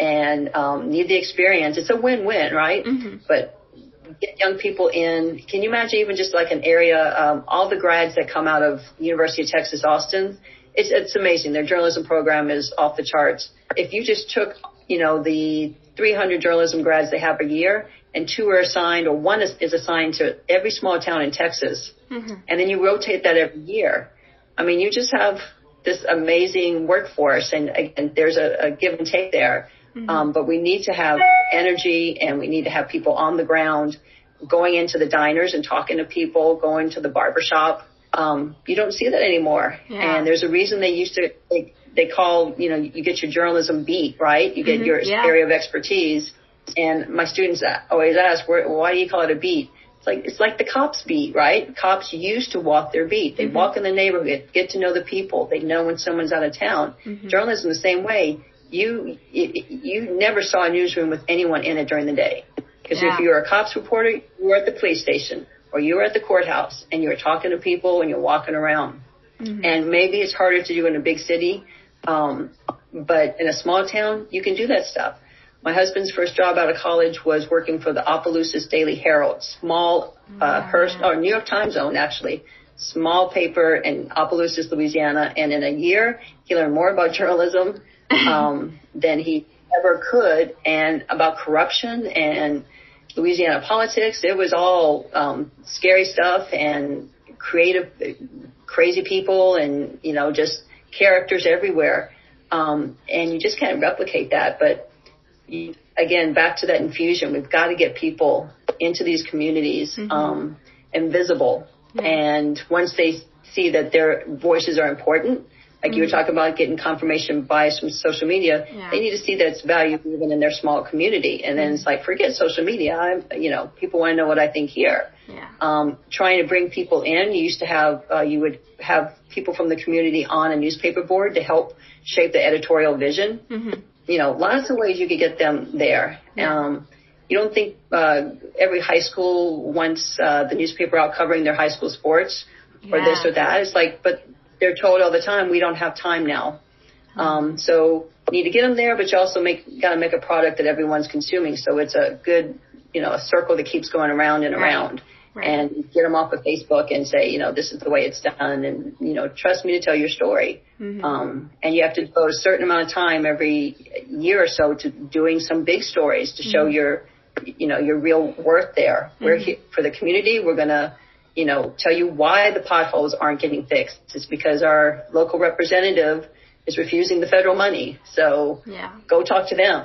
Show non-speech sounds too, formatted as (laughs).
and um, need the experience. It's a win-win, right? Mm-hmm. But get young people in. Can you imagine even just like an area, um, all the grads that come out of University of Texas Austin? It's, it's amazing. Their journalism program is off the charts. If you just took, you know, the 300 journalism grads they have a year and two are assigned or one is, is assigned to every small town in Texas, Mm-hmm. and then you rotate that every year. I mean, you just have this amazing workforce and, and there's a, a give and take there. Mm-hmm. Um, but we need to have energy and we need to have people on the ground going into the diners and talking to people, going to the barber shop. Um, you don't see that anymore. Yeah. And there's a reason they used to, they, they call, you know, you get your journalism beat, right? You get Mhm, your yeah. area of expertise. And my students always ask, why do you call it a beat? It's like, it's like the cops beat, right? Cops used to walk their beat. They walk in the neighborhood, get to know the people. They know when someone's out of town. Journalism the same way. You, you, you never saw a newsroom with anyone in it during the day. Because Yeah. if you're a cops reporter, you were at the police station or you were at the courthouse and you were talking to people and you're walking around. And maybe it's harder to do in a big city, um, but in a small town, you can do that stuff. My husband's first job out of college was working for the Opelousas Daily Herald, small, uh, Hearst, or New York Times owned actually, small paper in Opelousas, Louisiana. And in a year, he learned more about journalism, (laughs) um, than he ever could and about corruption and Louisiana politics. It was all, um, scary stuff and creative, crazy people and, you know, just characters everywhere. Um, and you just can't replicate that. But you, again, back to that infusion, we've got to get people into these communities, um, and visible. And once they see that their voices are important, like you were talking about getting confirmation bias from social media, Yeah. they need to see that it's valuable even in their small community. And then it's like, forget social media. I'm, you know, people want to know what I think here Yeah. um, trying to bring people in. You used to have, uh, you would have people from the community on a newspaper board to help shape the editorial vision. Mm-hmm. You know, lots of ways you could get them there. Um, you don't think uh, every high school wants uh, the newspaper out covering their high school sports or this or that. It's like, but they're told all the time, we don't have time now. Um, so you need to get them there, but you also make got to make a product that everyone's consuming. So it's a good, you know, a circle that keeps going around and Right. around. Right. And get them off of Facebook and say, you know, this is the way it's done, and you know, trust me to tell your story. Mm-hmm. Um, and you have to devote a certain amount of time every year or so to doing some big stories to show your, you know, your real worth there. We're mm-hmm. here for the community. We're gonna, you know, tell you why the potholes aren't getting fixed. It's because our local representative is refusing the federal money. So Yeah. go talk to them.